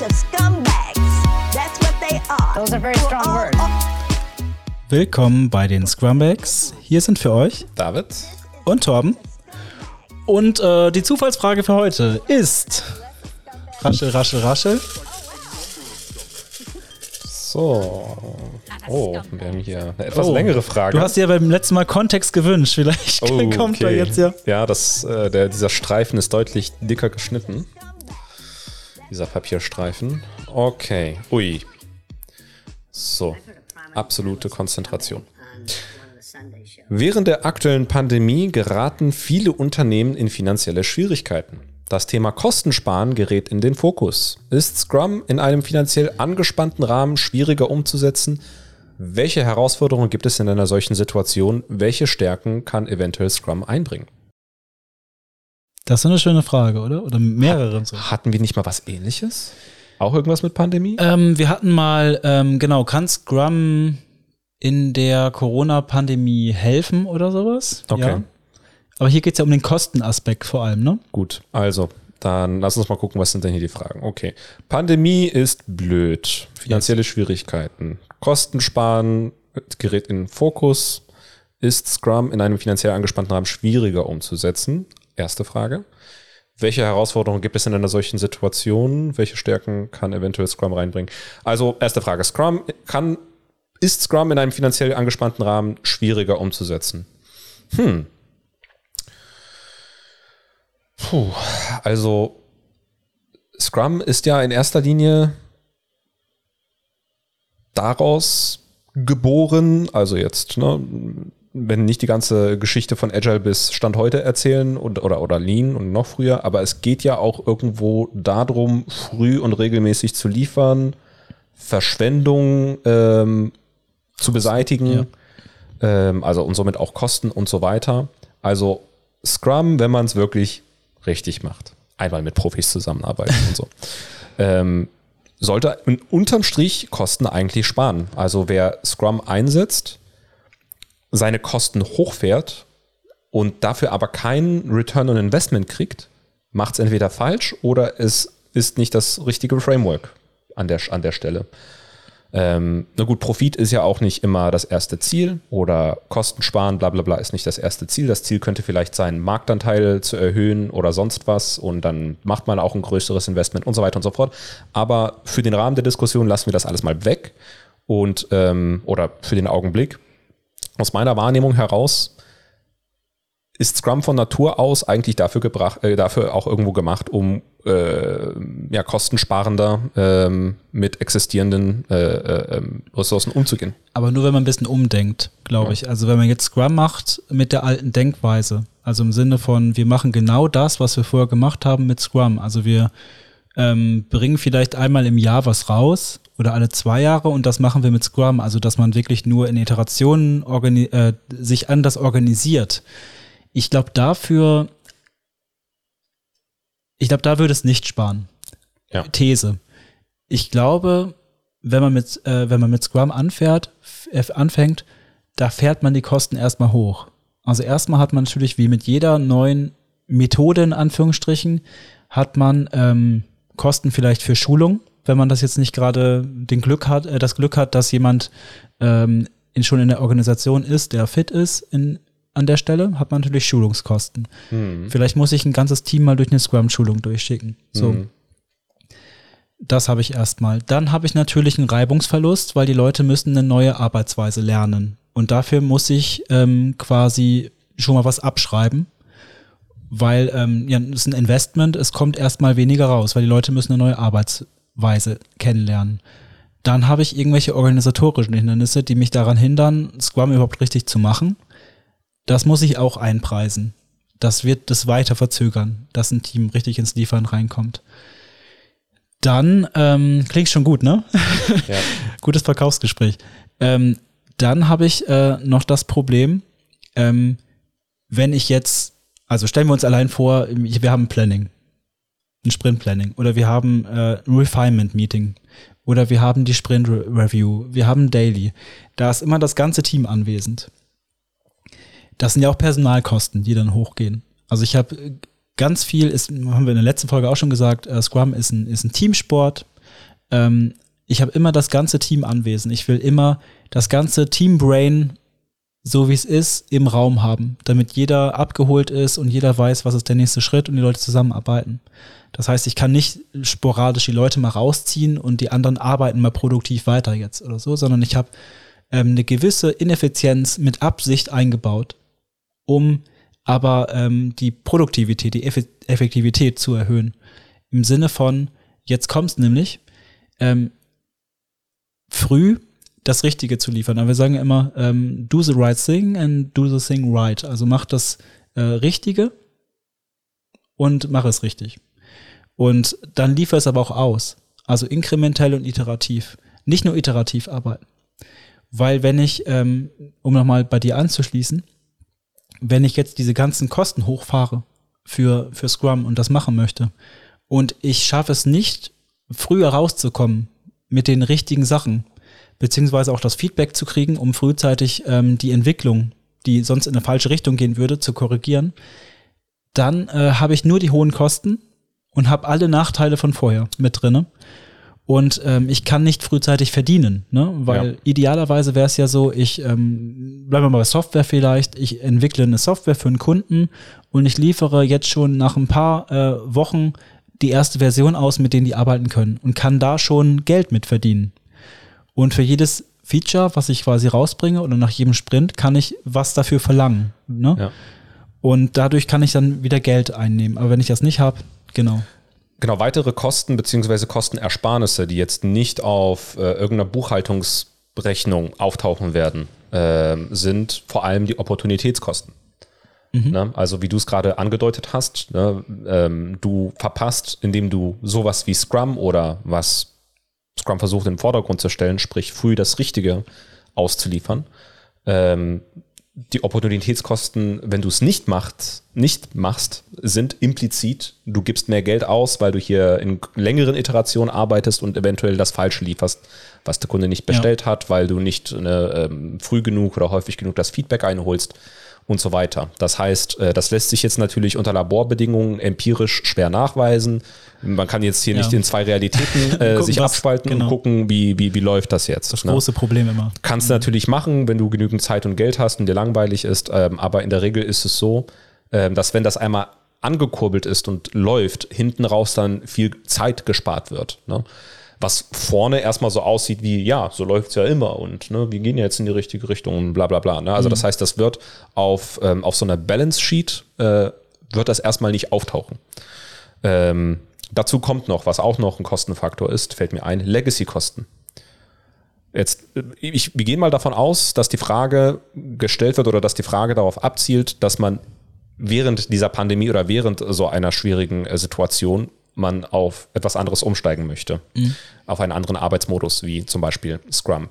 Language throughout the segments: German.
bunch of scumbags. That's what they are. Those are very strong words. Willkommen bei den Scrumbags. Hier sind für euch David? und Torben. Und äh, die Zufallsfrage für heute ist. Raschel, raschel, raschel. So. Oh, wir haben hier eine etwas Oh, längere Frage. Du hast dir beim letzten Mal Kontext gewünscht. Vielleicht oh, kommt da okay. jetzt ja. Ja, das, äh, der, dieser Streifen ist deutlich dicker geschnitten. Dieser Papierstreifen. Okay. Ui. So. Absolute Konzentration. Während der aktuellen Pandemie geraten viele Unternehmen in finanzielle Schwierigkeiten. Das Thema Kostensparen gerät in den Fokus. Ist Scrum in einem finanziell angespannten Rahmen schwieriger umzusetzen? Welche Herausforderungen gibt es in einer solchen Situation? Welche Stärken kann eventuell Scrum einbringen? Das ist eine schöne Frage, oder? Oder mehrere so. Hatten wir nicht mal was ähnliches? Auch irgendwas mit Pandemie? Ähm, wir hatten mal, ähm, genau, kann Scrum in der Corona-Pandemie helfen oder sowas? Okay. Ja. Aber hier geht es ja um den Kostenaspekt vor allem, ne? Gut, also dann lass uns mal gucken, was sind denn hier die Fragen. Okay. Pandemie ist blöd. Finanzielle Schwierigkeiten. Kosten sparen gerät in den Fokus. Ist Scrum in einem finanziell angespannten Rahmen schwieriger umzusetzen? Erste Frage. Welche Herausforderungen gibt es in einer solchen Situation? Welche Stärken kann eventuell Scrum reinbringen? Also, erste Frage. Scrum kann, ist Scrum in einem finanziell angespannten Rahmen schwieriger umzusetzen? Hm. Puh, also Scrum ist ja in erster Linie daraus geboren, also jetzt, ne, wenn nicht die ganze Geschichte von Agile bis Stand heute erzählen und, oder, oder Lean und noch früher, aber es geht ja auch irgendwo darum, früh und regelmäßig zu liefern, Verschwendung ähm, zu beseitigen, ähm, also und somit auch Kosten und so weiter. Also Scrum, wenn man es wirklich richtig macht, einmal mit Profis zusammenarbeiten und so, ähm, sollte unterm Strich Kosten eigentlich sparen. Also wer Scrum einsetzt, seine Kosten hochfährt und dafür aber keinen Return on Investment kriegt, macht es entweder falsch oder es ist nicht das richtige Framework an der, an der Stelle. Ähm, na gut, Profit ist ja auch nicht immer das erste Ziel oder Kosten sparen, bla bla bla, ist nicht das erste Ziel. Das Ziel könnte vielleicht sein, Marktanteil zu erhöhen oder sonst was und dann macht man auch ein größeres Investment und so weiter und so fort. Aber für den Rahmen der Diskussion lassen wir das alles mal weg und ähm, oder für den Augenblick. Aus meiner Wahrnehmung heraus ist Scrum von Natur aus eigentlich dafür gebracht, äh, dafür auch irgendwo gemacht, um äh, ja, kostensparender ähm, mit existierenden äh, äh, ähm, Ressourcen umzugehen. Aber nur wenn man ein bisschen umdenkt, glaube ich. Also wenn man jetzt Scrum macht mit der alten Denkweise, also im Sinne von, wir machen genau das, was wir vorher gemacht haben mit Scrum. Also wir ähm, bringen vielleicht einmal im Jahr was raus oder alle zwei Jahre und das machen wir mit Scrum. Also dass man wirklich nur in Iterationen äh, sich anders organisiert. Ich glaube dafür, ich glaube, da würde es nicht sparen. Ja. These. Ich glaube, wenn man mit, äh, wenn man mit Scrum anfährt, äh, anfängt, da fährt man die Kosten erstmal hoch. Also erstmal hat man natürlich wie mit jeder neuen Methode in Anführungsstrichen, hat man ähm, Kosten vielleicht für Schulung, wenn man das jetzt nicht gerade den Glück hat, äh, das Glück hat, dass jemand ähm, in, schon in der Organisation ist, der fit ist in, an der Stelle, hat man natürlich Schulungskosten. Vielleicht muss ich ein ganzes Team mal durch eine Scrum-Schulung durchschicken. So. Mhm. Das habe ich erstmal. Dann habe ich natürlich einen Reibungsverlust, weil die Leute müssen eine neue Arbeitsweise lernen. Und dafür muss ich ähm, quasi schon mal was abschreiben, weil ähm, ja, es ist ein Investment, es kommt erstmal weniger raus, weil die Leute müssen eine neue Arbeitsweise kennenlernen. Dann habe ich irgendwelche organisatorischen Hindernisse, die mich daran hindern, Scrum überhaupt richtig zu machen. Das muss ich auch einpreisen. Das wird das weiter verzögern, dass ein Team richtig ins Liefern reinkommt. Dann, ähm, klingt schon gut, ne? Ja. Gutes Verkaufsgespräch. Ähm, dann habe ich äh, noch das Problem, ähm, wenn ich jetzt, also stellen wir uns allein vor, wir haben ein Planning, ein Sprint-Planning oder wir haben äh, ein Refinement-Meeting oder wir haben die Sprint-Review, wir haben Daily. Da ist immer das ganze Team anwesend. Das sind ja auch Personalkosten, die dann hochgehen. Also ich habe ganz viel, ist, haben wir in der letzten Folge auch schon gesagt, äh, Scrum ist ein, ist ein Teamsport. ähm, ich habe immer das ganze Team anwesend. Ich will immer das ganze Teambrain, so wie es ist, im Raum haben, damit jeder abgeholt ist und jeder weiß, was ist der nächste Schritt und die Leute zusammenarbeiten. Das heißt, ich kann nicht sporadisch die Leute mal rausziehen und die anderen arbeiten mal produktiv weiter jetzt oder so, sondern ich habe ähm, eine gewisse Ineffizienz mit Absicht eingebaut, um aber ähm, die Produktivität, die Eff Effektivität zu erhöhen. Im Sinne von, jetzt kommt's nämlich, ähm, früh das Richtige zu liefern. Aber wir sagen immer, ähm, do the right thing and do the thing right. Also mach das äh, Richtige und mach es richtig. Und dann liefer es aber auch aus. Also inkrementell und iterativ. Nicht nur iterativ arbeiten. Weil wenn ich, ähm, um nochmal bei dir anzuschließen, wenn ich jetzt diese ganzen Kosten hochfahre für, für Scrum und das machen möchte und ich schaffe es nicht, früher rauszukommen mit den richtigen Sachen, beziehungsweise auch das Feedback zu kriegen, um frühzeitig ähm, die Entwicklung, die sonst in eine falsche Richtung gehen würde, zu korrigieren, dann äh, habe ich nur die hohen Kosten und habe alle Nachteile von vorher mit drinne. Und ähm, ich kann nicht frühzeitig verdienen, ne? weil ja. idealerweise wäre es ja so, ich ähm, bleiben wir mal bei Software vielleicht, ich entwickle eine Software für einen Kunden und ich liefere jetzt schon nach ein paar äh, Wochen die erste Version aus, mit denen die arbeiten können und kann da schon Geld mit verdienen. Und für jedes Feature, was ich quasi rausbringe oder nach jedem Sprint, kann ich was dafür verlangen. Ne? Ja. Und dadurch kann ich dann wieder Geld einnehmen. Aber wenn ich das nicht habe, genau. Genau, weitere Kosten beziehungsweise Kostenersparnisse, die jetzt nicht auf äh, irgendeiner Buchhaltungsberechnung auftauchen werden, äh, sind vor allem die Opportunitätskosten. Mhm. Ne? Also wie du es gerade angedeutet hast, ne? ähm, du verpasst, indem du sowas wie Scrum oder was Scrum versucht in den Vordergrund zu stellen, sprich früh das Richtige auszuliefern, ähm, die Opportunitätskosten, wenn du es nicht machst, nicht machst, sind implizit, du gibst mehr Geld aus, weil du hier in längeren Iterationen arbeitest und eventuell das Falsche lieferst, was der Kunde nicht bestellt ja. hat, weil du nicht eine, ähm, früh genug oder häufig genug das Feedback einholst und so weiter. Das heißt, äh, das lässt sich jetzt natürlich unter Laborbedingungen empirisch schwer nachweisen. Man kann jetzt hier ja. nicht in zwei Realitäten äh, gucken, sich was, abspalten genau. und gucken, wie, wie, wie läuft das jetzt. Das ne? große Problem immer. Kannst du mhm. natürlich machen, wenn du genügend Zeit und Geld hast und dir langweilig ist, ähm, aber in der Regel ist es so, ähm, dass wenn das einmal angekurbelt ist und läuft, hinten raus dann viel Zeit gespart wird. Ne? Was vorne erstmal so aussieht wie, ja, so läuft es ja immer und ne, wir gehen ja jetzt in die richtige Richtung und bla bla bla. Ne? Also mhm. das heißt, das wird auf, ähm, auf so einer Balance Sheet, äh, wird das erstmal nicht auftauchen. Ähm, dazu kommt noch, was auch noch ein Kostenfaktor ist, fällt mir ein, Legacy-Kosten. Jetzt, äh, ich, wir gehen mal davon aus, dass die Frage gestellt wird oder dass die Frage darauf abzielt, dass man während dieser Pandemie oder während so einer schwierigen äh, Situation man auf etwas anderes umsteigen möchte. Mhm. Auf einen anderen Arbeitsmodus, wie zum Beispiel Scrum.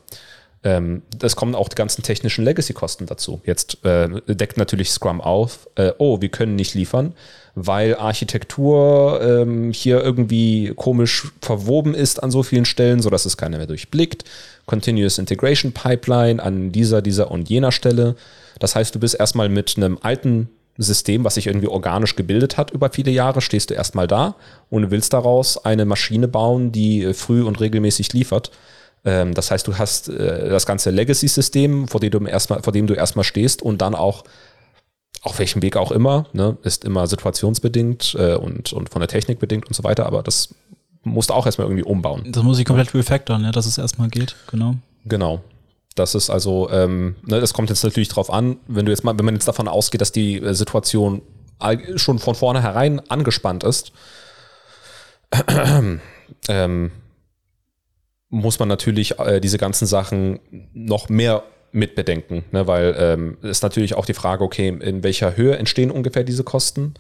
Ähm, es kommen auch die ganzen technischen Legacy-Kosten dazu. Jetzt äh, deckt natürlich Scrum auf, äh, oh, wir können nicht liefern, weil Architektur ähm, hier irgendwie komisch verwoben ist an so vielen Stellen, sodass es keiner mehr durchblickt. Continuous Integration Pipeline an dieser, dieser und jener Stelle. Das heißt, du bist erstmal mit einem alten System, was sich irgendwie organisch gebildet hat über viele Jahre, stehst du erstmal da und willst daraus eine Maschine bauen, die äh, früh und regelmäßig liefert. Ähm, das heißt, du hast äh, das ganze Legacy-System, vor dem du erstmal, vor dem du erstmal stehst und dann auch auf welchem Weg auch immer, ne, ist immer situationsbedingt äh, und, und von der Technik bedingt und so weiter, aber das musst du auch erstmal irgendwie umbauen. Das muss ich komplett refactoren, ja, dass es erstmal geht, genau. Genau. Das ist also, ähm, ne, das kommt jetzt natürlich drauf an, wenn du jetzt mal, wenn man jetzt davon ausgeht, dass die äh, Situation schon von vornherein angespannt ist, ähm, muss man natürlich äh, diese ganzen Sachen noch mehr mitbedenken, ne? weil ähm, ist natürlich auch die Frage, okay, in welcher Höhe entstehen ungefähr diese Kosten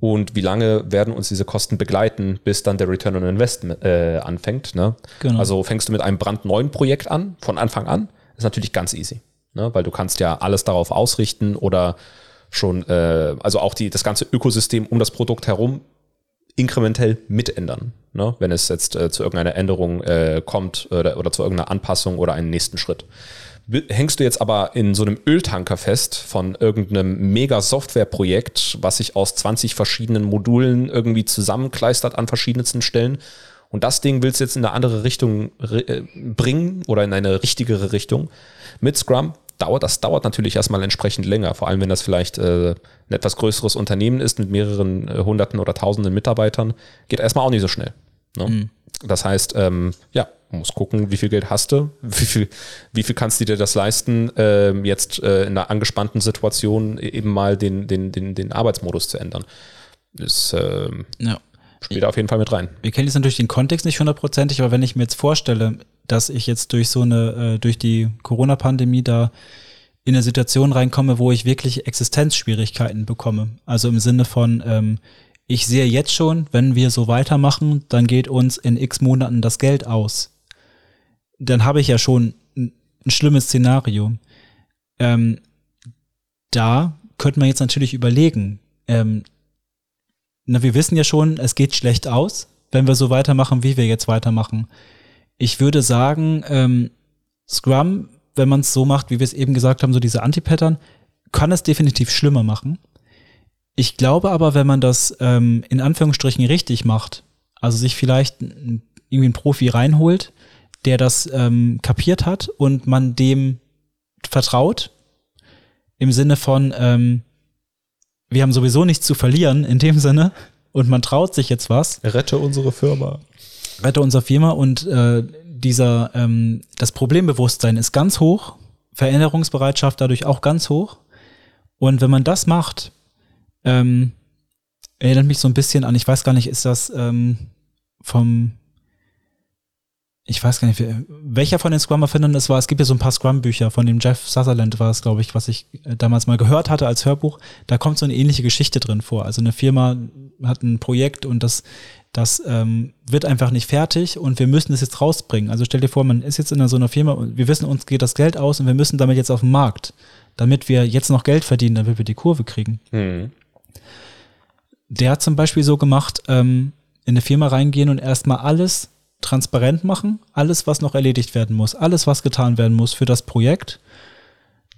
und wie lange werden uns diese Kosten begleiten, bis dann der Return on Investment äh, anfängt. Ne? Genau. Also fängst du mit einem brandneuen Projekt an, von Anfang an, ist natürlich ganz easy, ne? weil du kannst ja alles darauf ausrichten oder schon, äh, also auch die, das ganze Ökosystem um das Produkt herum inkrementell mitändern, ne? wenn es jetzt äh, zu irgendeiner Änderung äh, kommt oder, oder zu irgendeiner Anpassung oder einen nächsten Schritt. Hängst du jetzt aber in so einem Öltanker fest von irgendeinem Mega-Software-Projekt, was sich aus 20 verschiedenen Modulen irgendwie zusammenkleistert an verschiedensten Stellen Und das Ding willst du jetzt in eine andere Richtung äh, bringen oder in eine richtigere Richtung. Mit Scrum dauert das dauert natürlich erstmal entsprechend länger, vor allem wenn das vielleicht äh, ein etwas größeres Unternehmen ist mit mehreren äh, hunderten oder tausenden Mitarbeitern, geht erstmal auch nicht so schnell. Ne? Mhm. Das heißt, ähm, ja, man muss gucken, wie viel Geld hast du, wie viel, wie viel kannst du dir das leisten, ähm, jetzt äh, in einer angespannten Situation eben mal den, den, den, den Arbeitsmodus zu ändern. Das ähm, ja. Spielt da auf jeden Fall mit rein. Wir kennen jetzt natürlich den Kontext nicht hundertprozentig, aber wenn ich mir jetzt vorstelle, dass ich jetzt durch so eine, äh, durch die Corona-Pandemie da in eine Situation reinkomme, wo ich wirklich Existenzschwierigkeiten bekomme. Also im Sinne von, ähm, ich sehe jetzt schon, wenn wir so weitermachen, dann geht uns in x Monaten das Geld aus. Dann habe ich ja schon ein, ein schlimmes Szenario. Ähm, da könnte man jetzt natürlich überlegen, ähm, na, wir wissen ja schon, es geht schlecht aus, wenn wir so weitermachen, wie wir jetzt weitermachen. Ich würde sagen, ähm, Scrum, wenn man es so macht, wie wir es eben gesagt haben, so diese Anti-Pattern, kann es definitiv schlimmer machen. Ich glaube aber, wenn man das ähm, in Anführungsstrichen richtig macht, also sich vielleicht irgendwie einen Profi reinholt, der das ähm, kapiert hat und man dem vertraut, im Sinne von, ähm, wir haben sowieso nichts zu verlieren in dem Sinne und man traut sich jetzt was. Rette unsere Firma. Rette unsere Firma und äh, dieser, ähm, das Problembewusstsein ist ganz hoch, Veränderungsbereitschaft dadurch auch ganz hoch. Und wenn man das macht, ähm, erinnert mich so ein bisschen an, ich weiß gar nicht, ist das ähm, vom, ich weiß gar nicht, welcher von den Scrum-Erfindern es war. Es gibt ja so ein paar Scrum-Bücher, von dem Jeff Sutherland war es, glaube ich, was ich äh, damals mal gehört hatte als Hörbuch. Da kommt so eine ähnliche Geschichte drin vor. Also eine Firma hat ein Projekt und das, das ähm, wird einfach nicht fertig und wir müssen es jetzt rausbringen. Also stell dir vor, man ist jetzt in so einer Firma und wir wissen, uns geht das Geld aus und wir müssen damit jetzt auf den Markt, damit wir jetzt noch Geld verdienen, damit wir die Kurve kriegen. Mhm der hat zum Beispiel so gemacht, ähm, in eine Firma reingehen und erstmal alles transparent machen, alles, was noch erledigt werden muss, alles, was getan werden muss für das Projekt,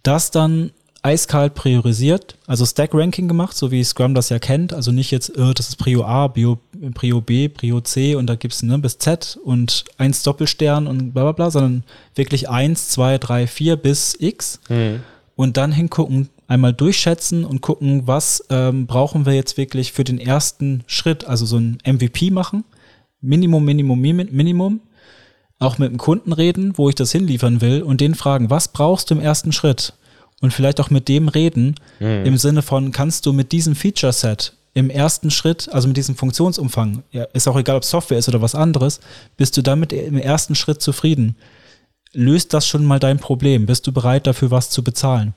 das dann eiskalt priorisiert, also Stack Ranking gemacht, so wie Scrum das ja kennt, also nicht jetzt, äh, das ist Prio A, Bio, Prio B, Prio C und da gibt's ne, bis Z und eins Doppelstern und bla bla bla, sondern wirklich eins, zwei, drei, vier bis X mhm. und dann hingucken, einmal durchschätzen und gucken, was ähm, brauchen wir jetzt wirklich für den ersten Schritt, also so ein MVP machen. Minimum, Minimum, Minimum. Auch mit dem Kunden reden, wo ich das hinliefern will und den fragen, was brauchst du im ersten Schritt? Und vielleicht auch mit dem reden, mhm. im Sinne von, kannst du mit diesem Feature-Set im ersten Schritt, also mit diesem Funktionsumfang, ja, ist auch egal, ob Software ist oder was anderes, bist du damit im ersten Schritt zufrieden? Löst das schon mal dein Problem? Bist du bereit dafür was zu bezahlen?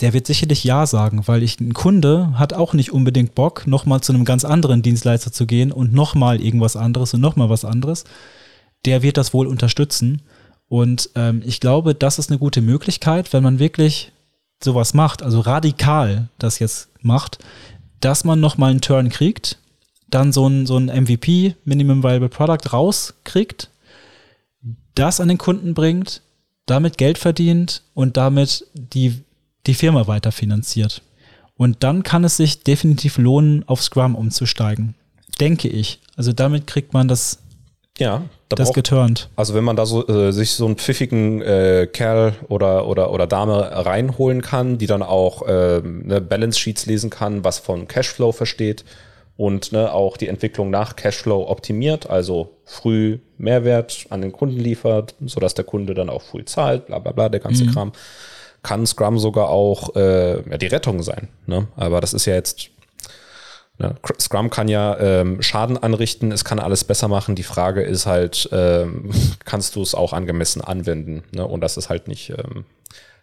Der wird sicherlich Ja sagen, weil ich, ein Kunde hat auch nicht unbedingt Bock, nochmal zu einem ganz anderen Dienstleister zu gehen und nochmal irgendwas anderes und nochmal was anderes. Der wird das wohl unterstützen. Und ähm, ich glaube, das ist eine gute Möglichkeit, wenn man wirklich sowas macht, also radikal das jetzt macht, dass man nochmal einen Turn kriegt, dann so ein, so ein MVP, Minimum Viable Product, rauskriegt, das an den Kunden bringt, damit Geld verdient und damit die die Firma weiterfinanziert. Und dann kann es sich definitiv lohnen, auf Scrum umzusteigen. Denke ich. Also damit kriegt man das, ja, da das geturnt. Also wenn man da so, äh, sich so einen pfiffigen äh, Kerl oder, oder, oder Dame reinholen kann, die dann auch äh, ne, Balance Sheets lesen kann, was von Cashflow versteht und ne, auch die Entwicklung nach Cashflow optimiert, also früh Mehrwert an den Kunden liefert, sodass der Kunde dann auch früh zahlt, bla bla bla, der ganze mhm. Kram kann Scrum sogar auch äh, ja, die Rettung sein. Ne? Aber das ist ja jetzt, ne? Scrum kann ja ähm, Schaden anrichten, es kann alles besser machen. Die Frage ist halt, ähm, kannst du es auch angemessen anwenden? Ne? Und das ist halt nicht, ähm,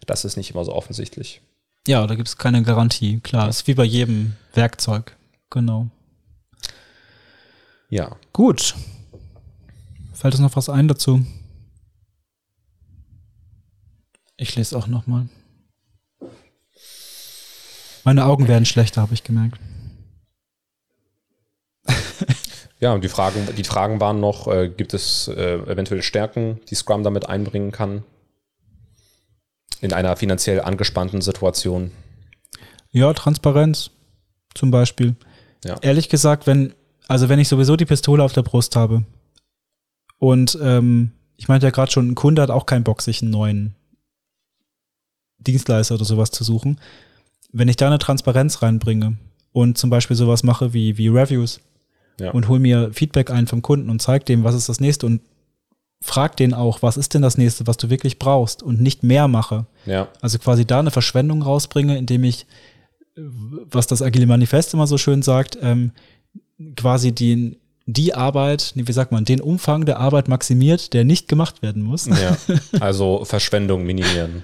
das ist nicht immer so offensichtlich. Ja, da gibt es keine Garantie. Klar, ja. ist wie bei jedem Werkzeug. Genau. Ja. Gut. Fällt uns noch was ein dazu? Ich lese auch noch mal. Meine Augen werden schlechter, habe ich gemerkt. ja, und die Fragen, die Fragen waren noch, äh, gibt es äh, eventuell Stärken, die Scrum damit einbringen kann? In einer finanziell angespannten Situation? Ja, Transparenz zum Beispiel. Ja. Ehrlich gesagt, wenn, also wenn ich sowieso die Pistole auf der Brust habe Und ähm, ich meinte ja gerade schon, ein Kunde hat auch keinen Bock, sich einen neuen Dienstleister oder sowas zu suchen. Wenn ich da eine Transparenz reinbringe und zum Beispiel sowas mache wie, wie Reviews Ja. und hol mir Feedback ein vom Kunden und zeig dem, was ist das nächste und frag den auch, was ist denn das nächste, was du wirklich brauchst und nicht mehr mache. Ja. Also quasi da eine Verschwendung rausbringe, indem ich, was das Agile Manifest immer so schön sagt, ähm, quasi die, die Arbeit, wie sagt man, den Umfang der Arbeit maximiert, der nicht gemacht werden muss. ja. Also Verschwendung minimieren.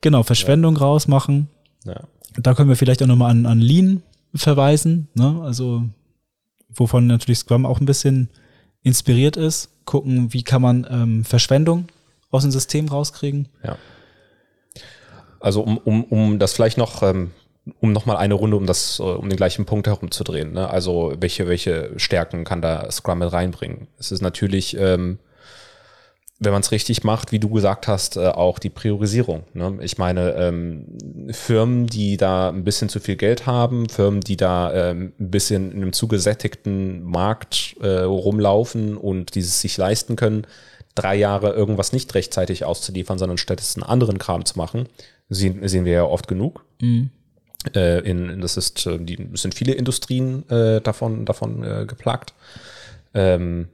Genau, Verschwendung rausmachen. Ja. Da können wir vielleicht auch nochmal an, an Lean verweisen, ne? Also, wovon natürlich Scrum auch ein bisschen inspiriert ist. Gucken, wie kann man ähm, Verschwendung aus dem System rauskriegen. Ja. Also um, um, um das vielleicht noch, ähm, um noch mal eine Runde um das, äh, um den gleichen Punkt herumzudrehen. Ne? Also welche, welche Stärken kann da Scrum mit reinbringen? Es ist natürlich, ähm, wenn man es richtig macht, wie du gesagt hast, äh, auch die Priorisierung. Ne? Ich meine, ähm, Firmen, die da ein bisschen zu viel Geld haben, Firmen, die da ähm, ein bisschen in einem zugesättigten Markt äh, rumlaufen und dieses sich leisten können, drei Jahre irgendwas nicht rechtzeitig auszuliefern, sondern stattdessen anderen Kram zu machen, sehen, sehen wir ja oft genug. Äh, in, das ist, die sind viele Industrien davon, davon geplagt. Ähm,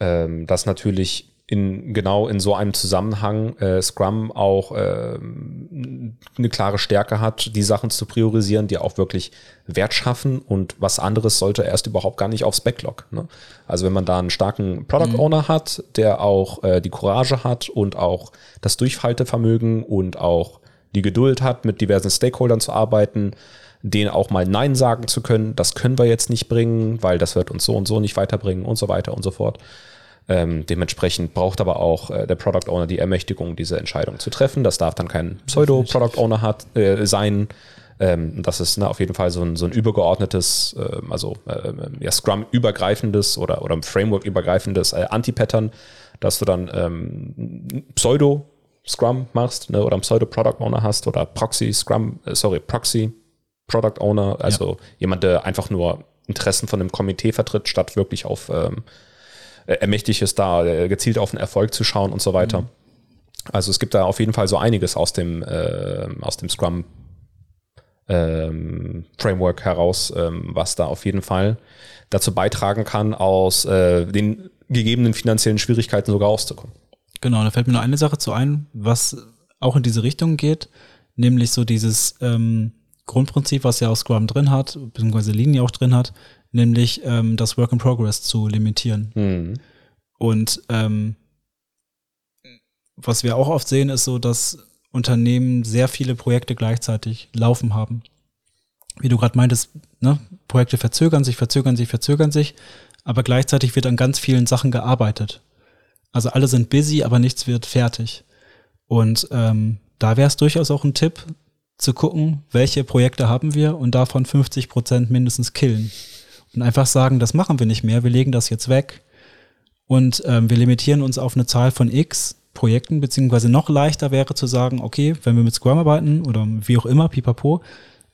ähm, dass natürlich in genau in so einem Zusammenhang äh, Scrum auch ähm, eine klare Stärke hat, die Sachen zu priorisieren, die auch wirklich Wert schaffen und was anderes sollte erst überhaupt gar nicht aufs Backlog. Ne? Also wenn man da einen starken Product Owner hat, der auch äh, die Courage hat und auch das Durchhaltevermögen und auch die Geduld hat, mit diversen Stakeholdern zu arbeiten, denen auch mal Nein sagen zu können, das können wir jetzt nicht bringen, weil das wird uns so und so nicht weiterbringen und so weiter und so fort. Ähm, dementsprechend braucht aber auch äh, der Product Owner die Ermächtigung, diese Entscheidung zu treffen. Das darf dann kein Pseudo-Product Owner hat, äh, sein. Ähm, das ist ne, auf jeden Fall so ein, so ein übergeordnetes, äh, also äh, ja, Scrum-übergreifendes oder, oder Framework-übergreifendes äh, Anti-Pattern, dass du dann ähm, Pseudo Scrum machst ne, oder einen Pseudo-Product Owner hast oder Proxy Scrum, äh, sorry, Proxy Product Owner, also jemand, der einfach nur Interessen von einem Komitee vertritt, statt wirklich auf ähm, äh, ermächtigt ist, da äh, gezielt auf den Erfolg zu schauen und so weiter. Also es gibt da auf jeden Fall so einiges aus dem, äh, aus dem Scrum ähm, Framework heraus, ähm, was da auf jeden Fall dazu beitragen kann, aus äh, den gegebenen finanziellen Schwierigkeiten sogar auszukommen. Genau, da fällt mir nur eine Sache zu ein, was auch in diese Richtung geht, nämlich so dieses ähm, Grundprinzip, was ja auch Scrum drin hat, beziehungsweise Linie auch drin hat, nämlich ähm, das Work in Progress zu limitieren. Mhm. Und ähm, was wir auch oft sehen, ist so, dass Unternehmen sehr viele Projekte gleichzeitig laufen haben. Wie du gerade meintest, ne? Projekte verzögern sich, verzögern sich, verzögern sich, aber gleichzeitig wird an ganz vielen Sachen gearbeitet. Also alle sind busy, aber nichts wird fertig. Und ähm, da wäre es durchaus auch ein Tipp, zu gucken, welche Projekte haben wir und davon 50 Prozent mindestens killen. Und einfach sagen, das machen wir nicht mehr, wir legen das jetzt weg und ähm, wir limitieren uns auf eine Zahl von X Projekten, beziehungsweise noch leichter wäre zu sagen, okay, wenn wir mit Scrum arbeiten oder wie auch immer, pipapo,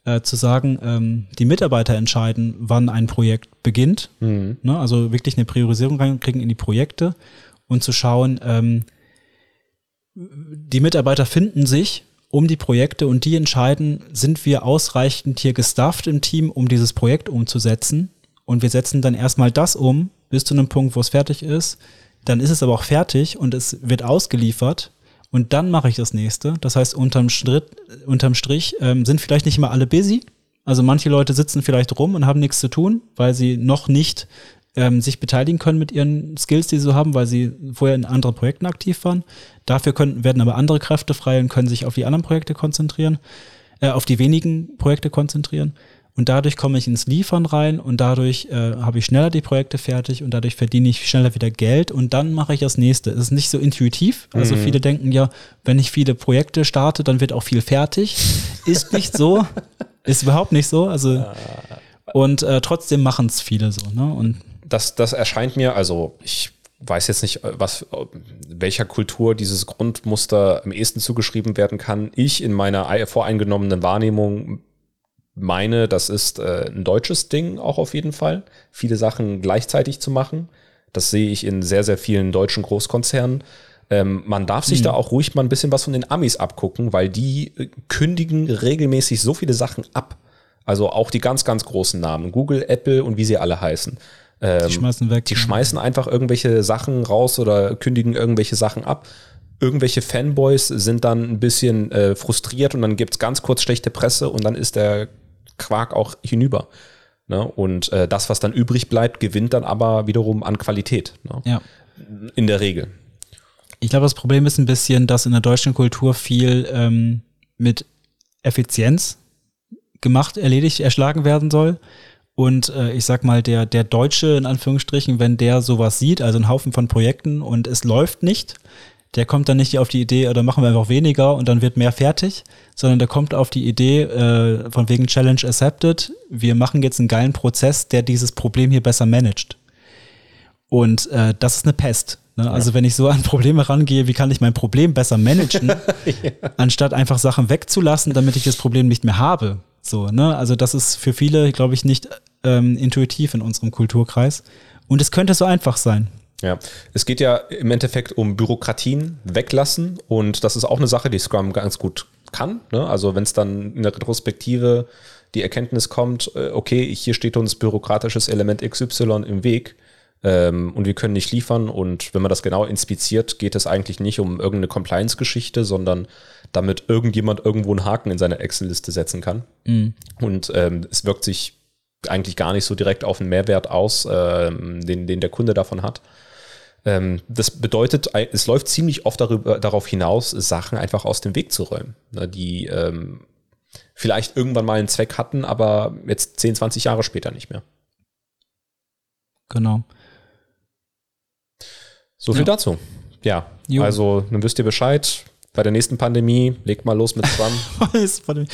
äh, zu sagen, ähm, die Mitarbeiter entscheiden, wann ein Projekt beginnt. Ne? Also wirklich eine Priorisierung reinkriegen in die Projekte und zu schauen, ähm, die Mitarbeiter finden sich um die Projekte und die entscheiden, sind wir ausreichend hier gestafft im Team, um dieses Projekt umzusetzen. Und wir setzen dann erstmal das um, bis zu einem Punkt, wo es fertig ist. Dann ist es aber auch fertig und es wird ausgeliefert. Und dann mache ich das nächste. Das heißt, unterm, Schritt, unterm Strich ähm, sind vielleicht nicht immer alle busy. Also manche Leute sitzen vielleicht rum und haben nichts zu tun, weil sie noch nicht ähm, sich beteiligen können mit ihren Skills, die sie so haben, weil sie vorher in anderen Projekten aktiv waren. Dafür können, werden aber andere Kräfte frei und können sich auf die anderen Projekte konzentrieren, äh, auf die wenigen Projekte konzentrieren. Und dadurch komme ich ins Liefern rein und dadurch äh, habe ich schneller die Projekte fertig und dadurch verdiene ich schneller wieder Geld und dann mache ich das nächste. Es ist nicht so intuitiv. Also viele denken ja, wenn ich viele Projekte starte, dann wird auch viel fertig. Ist nicht so. Ist überhaupt nicht so. Also und äh, trotzdem machen es viele so. Ne? Und das, das erscheint mir, also ich weiß jetzt nicht, was, welcher Kultur dieses Grundmuster am ehesten zugeschrieben werden kann. Ich in meiner ei- voreingenommenen Wahrnehmung meine, das ist äh, ein deutsches Ding auch auf jeden Fall, viele Sachen gleichzeitig zu machen. Das sehe ich in sehr, sehr vielen deutschen Großkonzernen. Ähm, man darf sich Mhm. da auch ruhig mal ein bisschen was von den Amis abgucken, weil die äh, kündigen regelmäßig so viele Sachen ab. Also auch die ganz, ganz großen Namen. Google, Apple und wie sie alle heißen. Ähm, Die schmeißen weg. die schmeißen einfach irgendwelche Sachen raus oder kündigen irgendwelche Sachen ab. Irgendwelche Fanboys sind dann ein bisschen äh, frustriert und dann gibt's ganz kurz schlechte Presse und dann ist der Quark auch hinüber. Ne? Und äh, das, was dann übrig bleibt, gewinnt dann aber wiederum an Qualität. Ne? Ja. In der Regel. Ich glaube, das Problem ist ein bisschen, dass in der deutschen Kultur viel ähm, mit Effizienz gemacht, erledigt, erschlagen werden soll. Und äh, ich sag mal, der, der Deutsche, in Anführungsstrichen, wenn der sowas sieht, also einen Haufen von Projekten und es läuft nicht, der kommt dann nicht auf die Idee, oder machen wir einfach weniger und dann wird mehr fertig, sondern der kommt auf die Idee, äh, von wegen Challenge accepted, wir machen jetzt einen geilen Prozess, der dieses Problem hier besser managt. Und äh, das ist eine Pest. Ne? Also wenn ich so an Probleme rangehe, wie kann ich mein Problem besser managen, anstatt einfach Sachen wegzulassen, damit ich das Problem nicht mehr habe. So, ne? Also das ist für viele, glaube ich, nicht ähm, intuitiv in unserem Kulturkreis. Und es könnte so einfach sein. Ja, es geht ja im Endeffekt um Bürokratien weglassen und das ist auch eine Sache, die Scrum ganz gut kann. Ne? Also wenn es dann in der Retrospektive die Erkenntnis kommt, äh, okay, hier steht uns bürokratisches Element XY im Weg ähm, und wir können nicht liefern und wenn man das genau inspiziert, geht es eigentlich nicht um irgendeine Compliance-Geschichte, sondern damit irgendjemand irgendwo einen Haken in seine Excel-Liste setzen kann. Und ähm, es wirkt sich eigentlich gar nicht so direkt auf den Mehrwert aus, ähm, den, den der Kunde davon hat. Ähm, das bedeutet, es läuft ziemlich oft darüber, darauf hinaus, Sachen einfach aus dem Weg zu räumen, ne, die ähm, vielleicht irgendwann mal einen Zweck hatten, aber jetzt 10, 20 Jahre später nicht mehr. Genau. So viel Ja. dazu. Ja, Jo. also dann wisst ihr Bescheid. Bei der nächsten Pandemie legt mal los mit Scrum.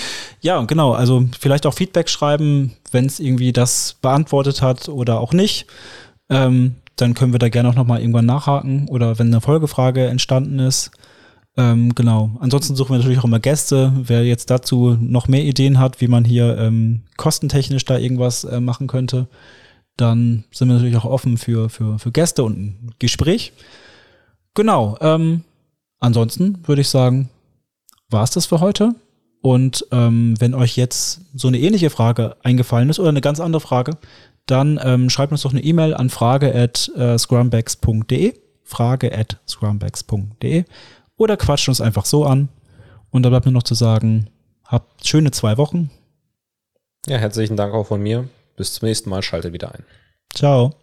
ja, genau. Also vielleicht auch Feedback schreiben, wenn es irgendwie das beantwortet hat oder auch nicht. Ähm, dann können wir da gerne auch nochmal irgendwann nachhaken oder wenn eine Folgefrage entstanden ist. Ähm, genau. Ansonsten suchen wir natürlich auch immer Gäste. Wer jetzt dazu noch mehr Ideen hat, wie man hier ähm, kostentechnisch da irgendwas äh, machen könnte, dann sind wir natürlich auch offen für, für, für Gäste und ein Gespräch. Genau. Ähm, ansonsten würde ich sagen, war es das für heute. Und ähm, wenn euch jetzt so eine ähnliche Frage eingefallen ist oder eine ganz andere Frage, dann ähm, schreibt uns doch eine E-Mail an frage at äh, scrumbags.de, frage at scrumbags.de oder quatscht uns einfach so an. Und da bleibt mir noch zu sagen, habt schöne zwei Wochen. ja, herzlichen Dank auch von mir. Bis zum nächsten Mal. Schaltet wieder ein. Ciao.